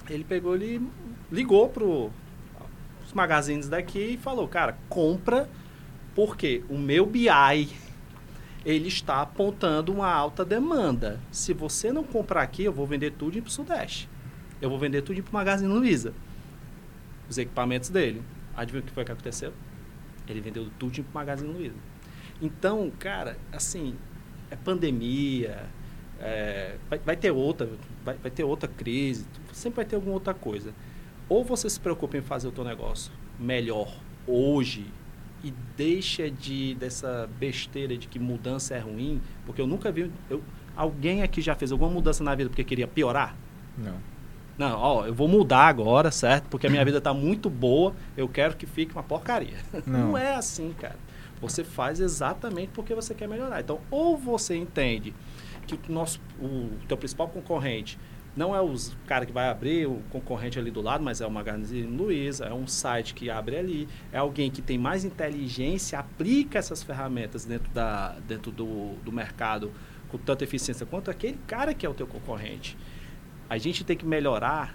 Ele pegou, ele ligou pro os magazines daqui e falou, cara, compra porque o meu BI ele está apontando uma alta demanda. Se você não comprar aqui, eu vou vender tudo para o Sudeste. Eu vou vender tudo para o Magazine Luiza. Os equipamentos dele. Adivinha o que foi que aconteceu? Ele vendeu tudo para o Magazine Luiza. Então, cara, assim, é pandemia, é, vai, vai ter outra, vai, vai ter outra crise, sempre vai ter alguma outra coisa. Ou você se preocupa em fazer o teu negócio melhor hoje e deixa de dessa besteira de que mudança é ruim, porque eu nunca vi eu, alguém aqui já fez alguma mudança na vida porque queria piorar. Não. Não, ó, eu vou mudar agora, certo? Porque a minha vida tá muito boa, eu quero que fique uma porcaria. Não. Não é assim, cara. Você faz exatamente porque você quer melhorar. Então, ou você entende que o nosso o teu principal concorrente não é o cara que vai abrir o concorrente ali do lado, mas é o Magazine Luiza, é um site que abre ali, é alguém que tem mais inteligência, aplica essas ferramentas dentro, da, dentro do, do mercado com tanta eficiência quanto aquele cara que é o teu concorrente. A gente tem que melhorar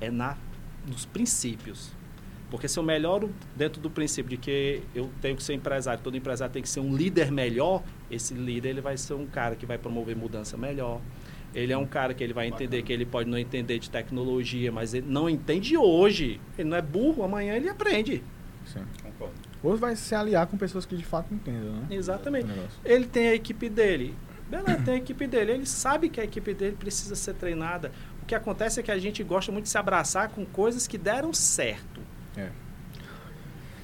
é na nos princípios. Porque se eu melhoro dentro do princípio de que eu tenho que ser empresário, todo empresário tem que ser um líder melhor, esse líder ele vai ser um cara que vai promover mudança melhor. Ele é um cara que ele vai entender Bacana. que ele pode não entender de tecnologia, mas ele não entende hoje. Ele não é burro, amanhã ele aprende. Sim. Concordo. Ou vai se aliar com pessoas que de fato entendam, né? Exatamente. Negócio. Ele tem a equipe dele. Beleza, tem a equipe dele. Ele sabe que a equipe dele precisa ser treinada. O que acontece é que a gente gosta muito de se abraçar com coisas que deram certo.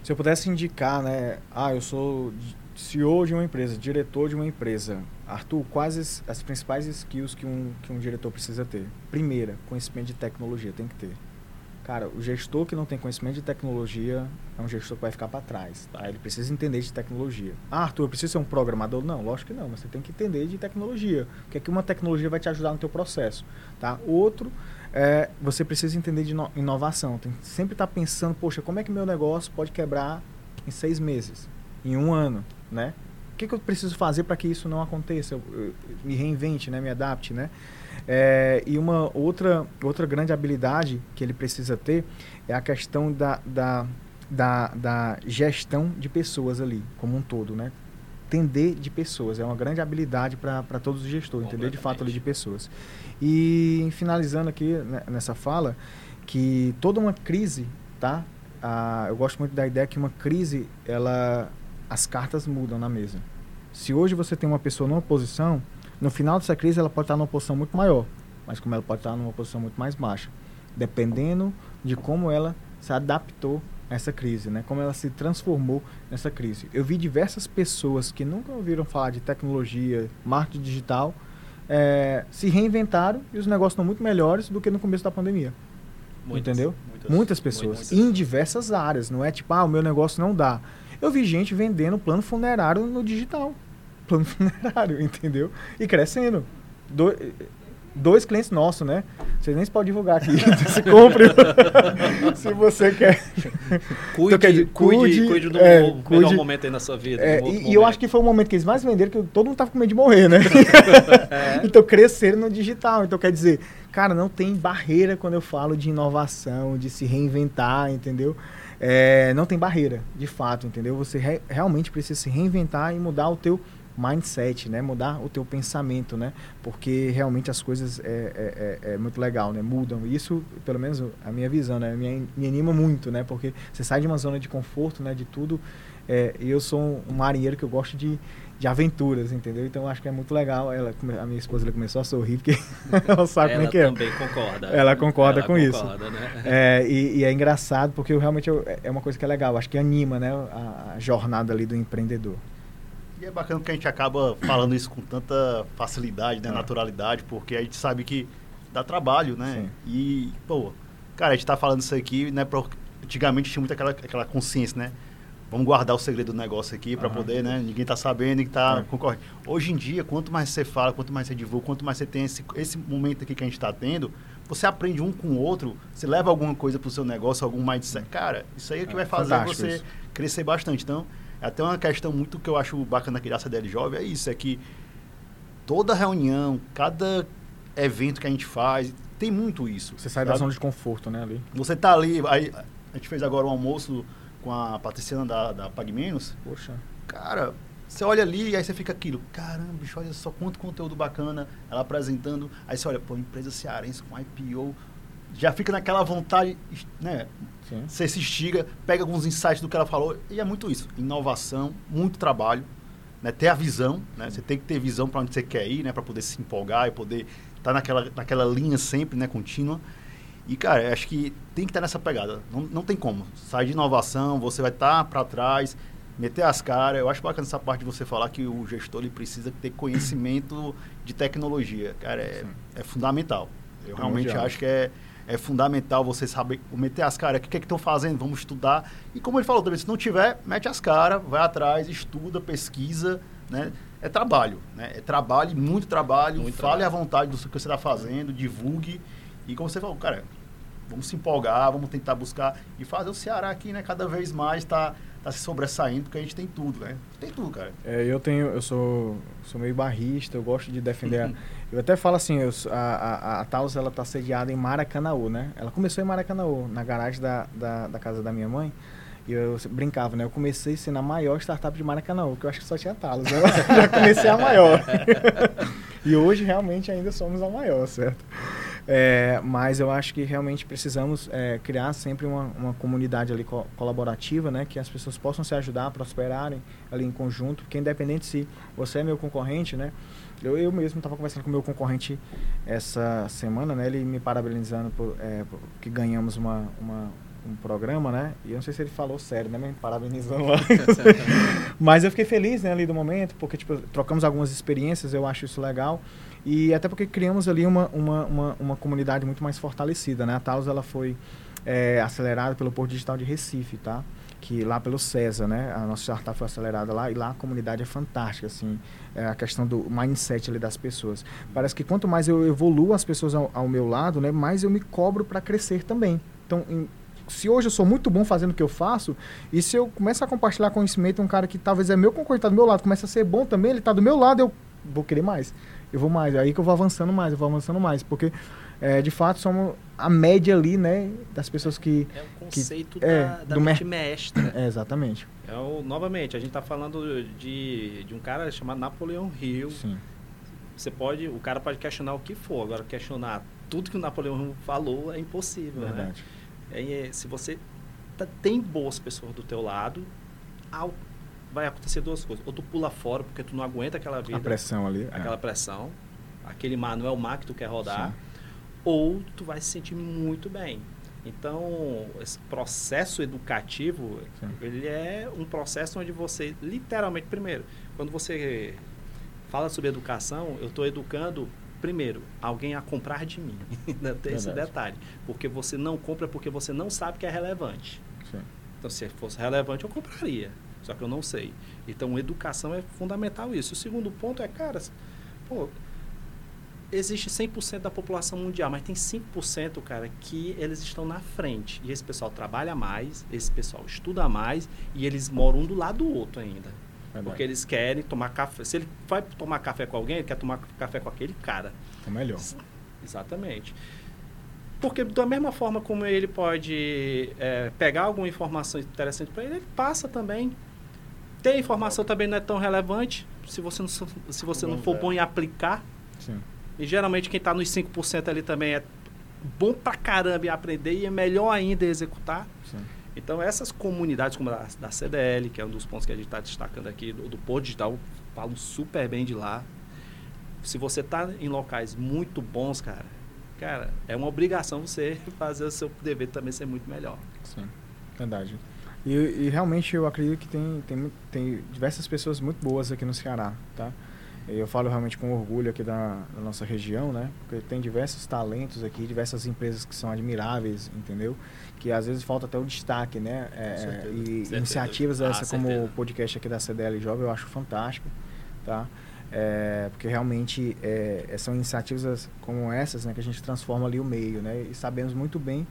Se eu pudesse indicar, né? Ah, eu sou CEO de uma empresa, diretor de uma empresa. Arthur, quais as, as principais skills que um, que um diretor precisa ter? Primeira, conhecimento de tecnologia, tem que ter. Cara, o gestor que não tem conhecimento de tecnologia é um gestor que vai ficar para trás, tá? Ele precisa entender de tecnologia. Ah, Arthur, eu preciso ser um programador? Não, lógico que não, mas você tem que entender de tecnologia. O que é uma tecnologia vai te ajudar no teu processo, tá? Outro, é, você precisa entender de ino- inovação. Tem que sempre estar pensando, poxa, como é que meu negócio pode quebrar em seis meses, em um ano, né? O que, que eu preciso fazer para que isso não aconteça? Eu, eu me reinvente, né? Me adapte, né? É, e uma outra, outra grande habilidade que ele precisa ter é a questão da, da, da, da gestão de pessoas ali, como um todo, né? Entender de pessoas é uma grande habilidade para todos os gestores, entender de fato ali de pessoas. E finalizando aqui né, nessa fala, que toda uma crise, tá? Ah, eu gosto muito da ideia que uma crise, ela, as cartas mudam na mesa. Se hoje você tem uma pessoa numa posição, no final dessa crise ela pode estar numa posição muito maior, mas como ela pode estar numa posição muito mais baixa, dependendo de como ela se adaptou a essa crise, né? Como ela se transformou nessa crise. Eu vi diversas pessoas que nunca ouviram falar de tecnologia, marketing digital, eh, se reinventaram e os negócios estão muito melhores do que no começo da pandemia. Muitas. Entendeu? Muitas. Muitas pessoas. muitas. Em diversas áreas. Não é tipo, ah, o meu negócio não dá. Eu vi gente vendendo plano funerário no digital. plano funerário, entendeu? E crescendo. Do, dois clientes nossos, né? Vocês nem podem divulgar aqui. se compre se você quer. Cuide, então, quer dizer, cuide, cuide, cuide do é, cuide, melhor momento aí na sua vida. É, e, e, eu acho que foi o momento que eles mais venderam, que todo mundo tava com medo de morrer, né? é. Então cresceram no digital. Então quer dizer, cara, não tem barreira quando eu falo de inovação, de se reinventar, entendeu? É, não tem barreira, de fato, entendeu? Você re realmente precisa se reinventar e mudar o teu mindset, né? Mudar o teu pensamento, né? Porque realmente as coisas é, é, é, é muito legal, né? Mudam. Isso, pelo menos a minha visão, né? Me, me anima muito, né? Porque você sai de uma zona de conforto, né? De tudo. É, eu sou um marinheiro que eu gosto de, de aventuras, entendeu? Então acho que é muito legal. Ela, a minha esposa ela começou a sorrir porque ela sabe ela como é que é. Ela também concorda. Ela concorda ela com concorda, isso. Né? É, e, e, é engraçado porque eu, realmente eu, é uma coisa que é legal. Acho que anima, né? A, a jornada ali do empreendedor. E é bacana que a gente acaba falando isso com tanta facilidade, né, é. naturalidade, porque a gente sabe que dá trabalho, né? Sim. E, pô, cara, a gente tá falando isso aqui, né? Pra, antigamente tinha muito aquela, aquela consciência, né? Vamos guardar o segredo do negócio aqui para poder, né? Ninguém tá sabendo que tá é. concorrendo. Hoje em dia, quanto mais você fala, quanto mais você divulga, quanto mais você tem esse, esse momento aqui que a gente está tendo, você aprende um com o outro, você leva alguma coisa pro seu negócio, algum mindset. Cara, isso aí é que é, vai fazer você isso. crescer bastante. Então, é até uma questão muito que eu acho bacana aqui da CDL Jovem, é isso, é que toda reunião, cada evento que a gente faz, tem muito isso. Você sai sabe? da zona de conforto, né, ali. Você tá ali, aí, a gente fez agora um almoço com a Patriciana da, da Pag Menos. Poxa. Cara, você olha ali e aí você fica aquilo, caramba, bicho, olha só quanto conteúdo bacana ela apresentando. Aí você olha, pô, empresa cearense com IPO, já fica naquela vontade, né? Sim. Você se instiga, pega alguns insights do que ela falou, e é muito isso. Inovação, muito trabalho, né? ter a visão, né? Você tem que ter visão para onde você quer ir, né? Para poder se empolgar e poder estar tá naquela, naquela linha sempre, né? Contínua. E, cara, acho que tem que estar nessa pegada. Não, não tem como. Sai de inovação, você vai estar tá para trás, meter as caras. Eu acho bacana essa parte de você falar que o gestor ele precisa ter conhecimento de tecnologia. Cara, é, é fundamental. Eu realmente acho que é é fundamental você saber meter as caras, o que é que estão fazendo, vamos estudar. E como ele falou também, se não tiver, mete as caras, vai atrás, estuda, pesquisa, né? É trabalho, né? É trabalho, muito trabalho, muito fale trabalho. à vontade do que você está fazendo, divulgue. E como você falou, cara, vamos se empolgar, vamos tentar buscar e fazer o Ceará aqui, né? Cada vez mais está tá se sobressaindo, porque a gente tem tudo, né? Tem tudo, cara. É, eu tenho, eu sou, sou meio barrista, eu gosto de defender a, Eu até falo assim, eu, a, a, a Taos, ela tá sediada em Maracanaú, né? Ela começou em Maracanaú, na garagem da, da, da casa da minha mãe. E eu brincava, né? Eu comecei sendo a maior startup de Maracanã, que eu acho que só tinha Talos. Né? Já comecei a maior. e hoje realmente ainda somos a maior, certo? É, mas eu acho que realmente precisamos é, criar sempre uma, uma comunidade ali co colaborativa, né? Que as pessoas possam se ajudar, prosperarem ali em conjunto. Porque independente se você é meu concorrente, né? Eu, eu mesmo estava conversando com o meu concorrente essa semana, né? Ele me parabenizando por, é, por que ganhamos uma, uma, um programa, né? E eu não sei se ele falou sério, né? Me parabenizando lá. Mas eu fiquei feliz, né? Ali do momento, porque, tipo, trocamos algumas experiências, eu acho isso legal. E até porque criamos ali uma, uma, uma, uma comunidade muito mais fortalecida, né? A Taos, ela foi é, acelerada pelo Porto Digital de Recife, tá? Que lá pelo César, né? A nossa startup foi acelerada lá e lá a comunidade é fantástica, assim. É a questão do mindset ali das pessoas. Parece que quanto mais eu evoluo as pessoas ao, ao meu lado, né? Mais eu me cobro para crescer também. Então, em, se hoje eu sou muito bom fazendo o que eu faço, e se eu começar a compartilhar conhecimento, um cara que talvez é meu concorrente, tá do meu lado, começa a ser bom também, ele tá do meu lado, eu vou querer mais eu vou mais. É aí que eu vou avançando mais, eu vou avançando mais. Porque, é, de fato, somos a média ali, né, das pessoas que... É o conceito que, da, é, da do mente mestra. É, exatamente. É o, novamente, a gente está falando de, de um cara chamado Napoleão Hill. Sim. Você pode, o cara pode questionar o que for, agora questionar tudo que o Napoleão Hill falou é impossível, né? Verdade. né? É, se você tá, tem boas pessoas do teu lado, ao vai acontecer duas coisas. Ou tu pula fora porque tu não aguenta aquela vida. A pressão ali. É. Aquela é. pressão. Aquele mar não é o mar que tu quer rodar. Sim. Ou tu vai se sentir muito bem. Então, esse processo educativo, Sim. ele é um processo onde você, literalmente, primeiro, quando você fala sobre educação, eu estou educando, primeiro, alguém a comprar de mim. Ainda tem esse detalhe. Porque você não compra porque você não sabe que é relevante. Sim. Então, se fosse relevante, eu compraria. Só que eu não sei. Então, educação é fundamental isso. O segundo ponto é, cara, pô, existe 100% da população mundial, mas tem 5%, cara, que eles estão na frente. E esse pessoal trabalha mais, esse pessoal estuda mais e eles moram um do lado do outro ainda. Verdade. Porque eles querem tomar café. Se ele vai tomar café com alguém, ele quer tomar café com aquele cara. É melhor. Exatamente. Porque da mesma forma como ele pode é, pegar alguma informação interessante para ele, ele passa também. Ter informação também não é tão relevante se você não, se você não for bom em aplicar. Sim. E geralmente quem está nos 5% ali também é bom pra caramba em aprender e é melhor ainda executar. Sim. Então essas comunidades como a da CDL, que é um dos pontos que a gente está destacando aqui, do, do Pôr Digital, falam super bem de lá. Se você está em locais muito bons, cara, cara, é uma obrigação você fazer o seu dever também ser muito melhor. Sim, verdade. E, e realmente eu acredito que tem, tem, tem diversas pessoas muito boas aqui no Ceará, tá? Eu falo realmente com orgulho aqui da, da, nossa região, né? Porque tem diversos talentos aqui, diversas empresas que são admiráveis, entendeu? Que às vezes falta até o destaque, né? É, certeza, e certeza. iniciativas ah, essa como o podcast aqui da CDL Jovem eu acho fantástico, tá? É, porque realmente é, são iniciativas como essas né, que a gente transforma ali o meio, né? E sabemos muito bem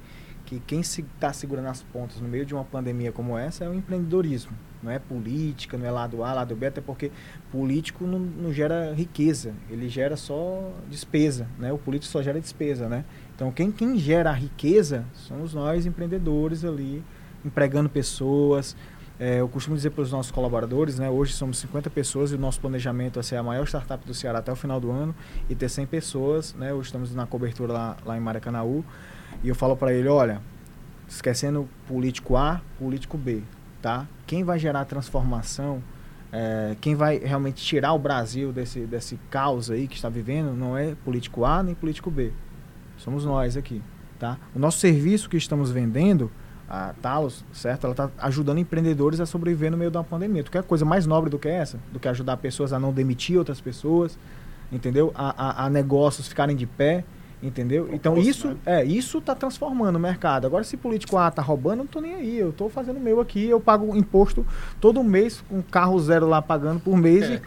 que quem está se, segurando as pontas no meio de uma pandemia como essa é o empreendedorismo. Não é política, não é lado A, lado B, até porque político não, não gera riqueza, ele gera só despesa, né? O político só gera despesa, né? Então quem, quem gera a riqueza somos nós empreendedores ali, empregando pessoas. É, eu costumo dizer para os nossos colaboradores, né? Hoje somos 50 pessoas e o nosso planejamento é ser a maior startup do Ceará até o final do ano e ter 100 pessoas, né? Hoje estamos na cobertura lá, lá em Maracanaú. E eu falo para ele, olha, esquecendo político A, político B, tá? Quem vai gerar transformação, é, quem vai realmente tirar o Brasil desse, desse caos aí que está vivendo, não é político A nem político B. Somos nós aqui, tá? O nosso serviço que estamos vendendo, a Talos, certo? Ela está ajudando empreendedores a sobreviver no meio da pandemia. Tu quer coisa mais nobre do que essa? Do que ajudar pessoas a não demitir outras pessoas, entendeu? A, a, a negócios ficarem de pé. Entendeu? então isso né? é isso está transformando o mercado. Agora se político A tá roubando, eu não tô nem aí. Eu estou fazendo o meu aqui, eu pago imposto todo mês com carro zero lá pagando por mês e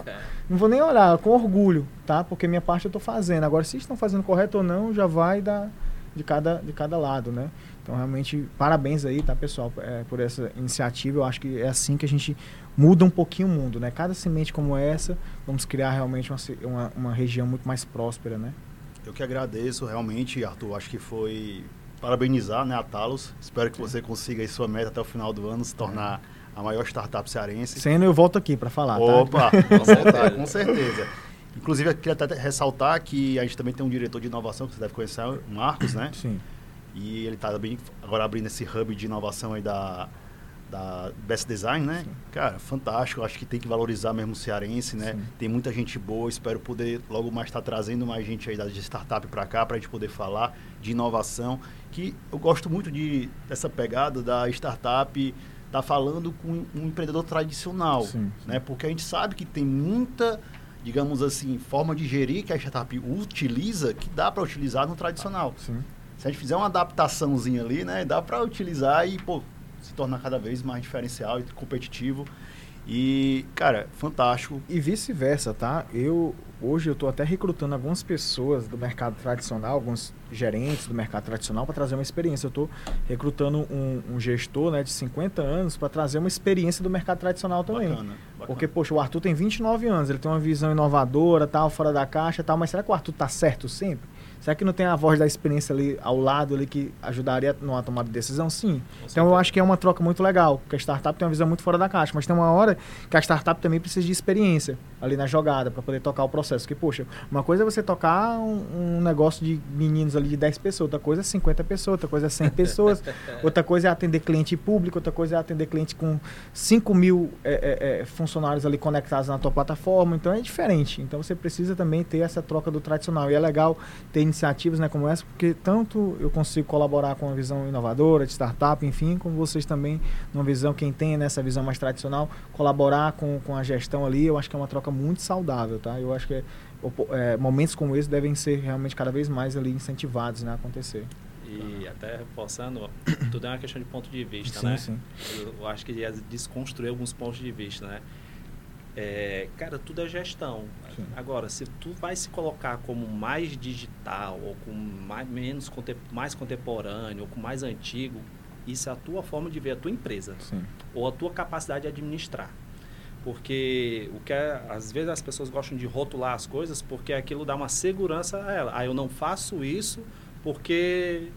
não vou nem olhar, com orgulho, tá? Porque minha parte eu estou fazendo. Agora se estão fazendo correto ou não, já vai da de cada de cada lado, né? Então realmente parabéns aí, tá, pessoal, é, por essa iniciativa. Eu acho que é assim que a gente muda um pouquinho o mundo, né? Cada semente como essa, vamos criar realmente uma, uma, uma região muito mais próspera, né? Eu que agradeço realmente, Arthur. Acho que foi parabenizar né, a Talos. Espero que Sim. você consiga aí sua meta até o final do ano se tornar é. a maior startup cearense. Sendo eu volto aqui para falar. Tá? Opa, tá? com certeza, com certeza. Inclusive, eu queria até ressaltar que a gente também tem um diretor de inovação, que você deve conhecer, o Marcos, né? Sim. E ele está agora abrindo esse hub de inovação aí da, da Best Design, né? Sim. Cara, fantástico. Acho que tem que valorizar mesmo o cearense, né? Sim. Tem muita gente boa. Espero poder logo mais estar tá trazendo mais gente aí da startup para cá para a gente poder falar de inovação. Que eu gosto muito de dessa pegada da startup tá falando com um empreendedor tradicional, sim, né? Porque a gente sabe que tem muita digamos assim, forma de gerir que a startup utiliza que dá para utilizar no tradicional. Sim. Se a gente fizer uma adaptaçãozinha ali, né, dá para utilizar e, pô, se tornar cada vez mais diferencial e competitivo. E, cara, fantástico. E vice-versa, tá? Eu hoje eu estou até recrutando algumas pessoas do mercado tradicional, alguns gerentes do mercado tradicional para trazer uma experiência. Eu estou recrutando um, um, gestor né, de 50 anos para trazer uma experiência do mercado tradicional também. Bacana, bacana. Porque, poxa, o Arthur tem 29 anos, ele tem uma visão inovadora, tal, fora da caixa, tal, mas será que o Arthur está certo sempre? Será que não tem a voz da experiência ali ao lado ali que ajudaria numa tomada de decisão? Sim. então eu acho que é uma troca muito legal, porque a startup tem uma visão muito fora da caixa, mas tem uma hora que a startup também precisa de experiência ali na jogada para poder tocar o processo. Que, poxa, uma coisa é você tocar um, um, negócio de meninos ali de 10 pessoas, outra coisa é 50 pessoas, outra coisa é 100 pessoas, outra coisa é atender cliente público, outra coisa é atender cliente com 5 mil é, é, é, funcionários ali conectados na tua plataforma. Então é diferente. Então você precisa também ter essa troca do tradicional. E é legal ter iniciativas né, como essa, porque tanto eu consigo colaborar com uma visão inovadora, de startup, enfim, como vocês também, numa visão, quem tem nessa visão mais tradicional, colaborar com, com a gestão ali, eu acho que é uma troca muito saudável, tá? Eu acho que é, é, momentos como esse devem ser realmente cada vez mais ali incentivados né, a acontecer. E até reforçando, tudo é uma questão de ponto de vista, sim, né? Sim. Eu, eu acho que ia desconstruir alguns pontos de vista, né? É, cara, tudo é gestão. Sim. Agora, se tu vai se colocar como mais digital, ou com mais, menos, mais contemporâneo, ou com mais antigo, isso é a tua forma de ver a tua empresa. Sim. Ou a tua capacidade de administrar. Porque o que é, às vezes as pessoas gostam de rotular as coisas porque aquilo dá uma segurança a ela. Ah, eu não faço isso porque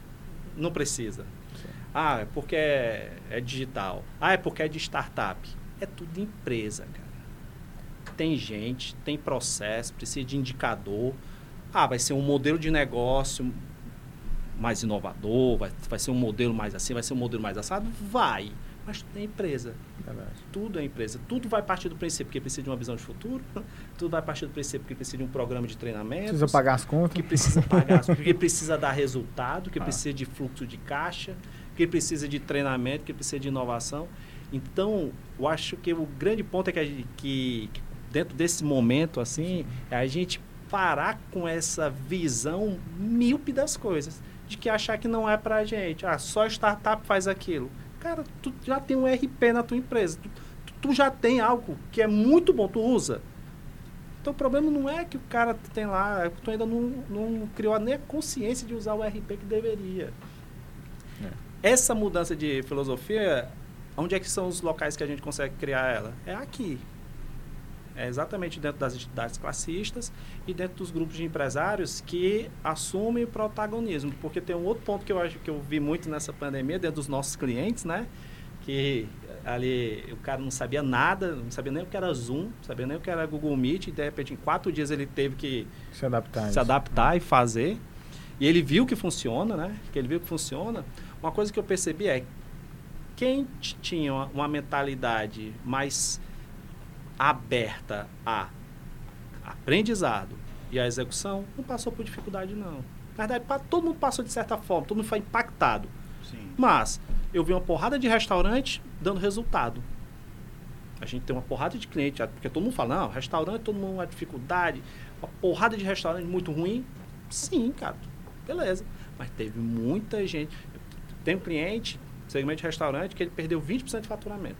não precisa. Sim. Ah, é porque é, é digital. Ah, é porque é de startup. É tudo empresa, cara tem gente, tem processo, precisa de indicador. Ah, vai ser um modelo de negócio mais inovador, vai, vai ser um modelo mais assim, vai ser um modelo mais assado? Vai. Mas tudo é empresa. Verdade. Tudo é empresa. Tudo vai partir do princípio que precisa de uma visão de futuro, tudo vai partir do princípio que precisa de um programa de treinamento. Precisa pagar as contas. Que precisa pagar as que precisa dar resultado, que ah. precisa de fluxo de caixa, que precisa de treinamento, que precisa de inovação. Então, eu acho que o grande ponto é que, que, que dentro desse momento, assim, é a gente parar com essa visão míope das coisas. De que achar que não é pra gente. Ah, só startup faz aquilo. Cara, tu já tem um RP na tua empresa. Tu, tu já tem algo que é muito bom, tu usa. Então o problema não é que o cara tem lá, tu ainda não, não criou nem a consciência de usar o RP que deveria. É. Essa mudança de filosofia, onde é que são os locais que a gente consegue criar ela? É aqui. É exatamente dentro das entidades classistas e dentro dos grupos de empresários que assumem o protagonismo. Porque tem um outro ponto que eu acho que eu vi muito nessa pandemia, dentro dos nossos clientes, né? Que ali o cara não sabia nada, não sabia nem o que era Zoom, não sabia nem o que era Google Meet, e de repente em quatro dias ele teve que se adaptar, se adaptar e fazer. E ele viu que funciona, né? Que ele viu que funciona. Uma coisa que eu percebi é quem tinha uma mentalidade mais aberta a aprendizado e a execução, não passou por dificuldade, não. Na verdade, todo mundo passou de certa forma, todo mundo foi impactado. Sim. Mas eu vi uma porrada de restaurante dando resultado. A gente tem uma porrada de cliente, porque todo mundo fala, não, restaurante, todo mundo uma dificuldade. Uma porrada de restaurante muito ruim. Sim, cara, beleza. Mas teve muita gente. Tem um cliente, segmento de restaurante, que ele perdeu 20% de faturamento.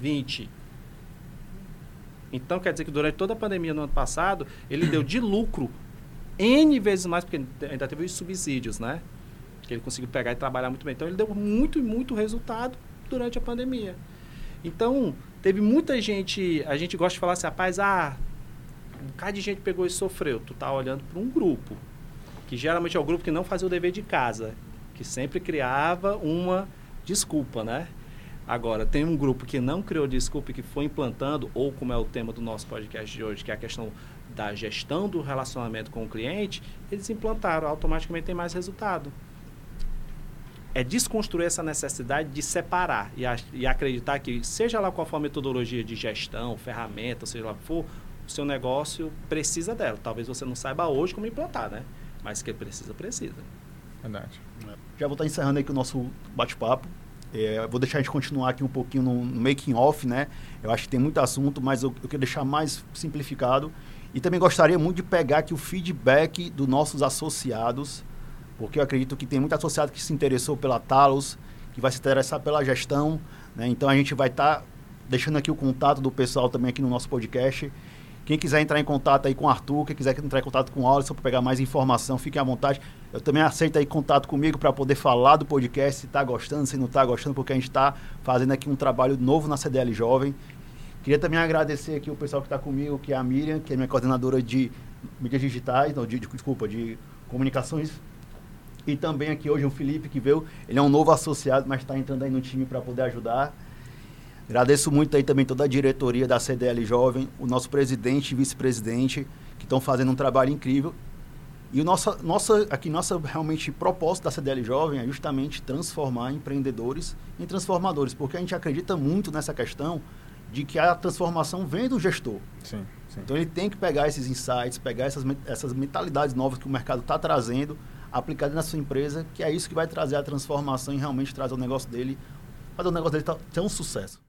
20%. Então, quer dizer que durante toda a pandemia no ano passado, ele deu de lucro N vezes mais, porque ainda teve os subsídios, né? Que ele conseguiu pegar e trabalhar muito bem. Então, ele deu muito e muito resultado durante a pandemia. Então, teve muita gente, a gente gosta de falar assim, rapaz, ah, um bocado de gente pegou e sofreu. Tu tá olhando para um grupo, que geralmente é o grupo que não fazia o dever de casa, que sempre criava uma desculpa, né? Agora, tem um grupo que não criou desculpa e que foi implantando, ou como é o tema do nosso podcast de hoje, que é a questão da gestão do relacionamento com o cliente, eles implantaram, automaticamente tem mais resultado. É desconstruir essa necessidade de separar e, a, e acreditar que, seja lá qual for a metodologia de gestão, ferramenta, seja lá o que for, o seu negócio precisa dela. Talvez você não saiba hoje como implantar, né? Mas que precisa, precisa. Verdade. Já vou estar encerrando aqui o nosso bate-papo. É, vou deixar a gente continuar aqui um pouquinho no, no, making off, né? Eu acho que tem muito assunto, mas eu, eu quero deixar mais simplificado. E também gostaria muito de pegar aqui o feedback dos nossos associados, porque eu acredito que tem muito associado que se interessou pela Talos, que vai se interessar pela gestão, né? Então a gente vai estar tá deixando aqui o contato do pessoal também aqui no nosso podcast. Quem quiser entrar em contato aí com o Arthur, quem quiser entrar em contato com o Alisson para pegar mais informação, fique à vontade. Eu também aceito aí contato comigo para poder falar do podcast, se está gostando, se não está gostando, porque a gente está fazendo aqui um trabalho novo na CDL Jovem. Queria também agradecer aqui o pessoal que está comigo, que é a Miriam, que é minha coordenadora de mídias digitais, não, de, de, desculpa, de comunicações. E também aqui hoje o Felipe, que veio, ele é um novo associado, mas está entrando aí no time para poder ajudar. Agradeço muito aí também toda a diretoria da CDL Jovem, o nosso presidente e vice-presidente, que estão fazendo um trabalho incrível. E o nossa, nossa, aqui nossa realmente propósito da CDL Jovem é justamente transformar empreendedores em transformadores, porque a gente acredita muito nessa questão de que a transformação vem do gestor. Sim, sim. Então ele tem que pegar esses insights, pegar essas, essas mentalidades novas que o mercado está trazendo, aplicar na sua empresa, que é isso que vai trazer a transformação e realmente trazer o negócio dele, fazer o negócio dele ter um sucesso.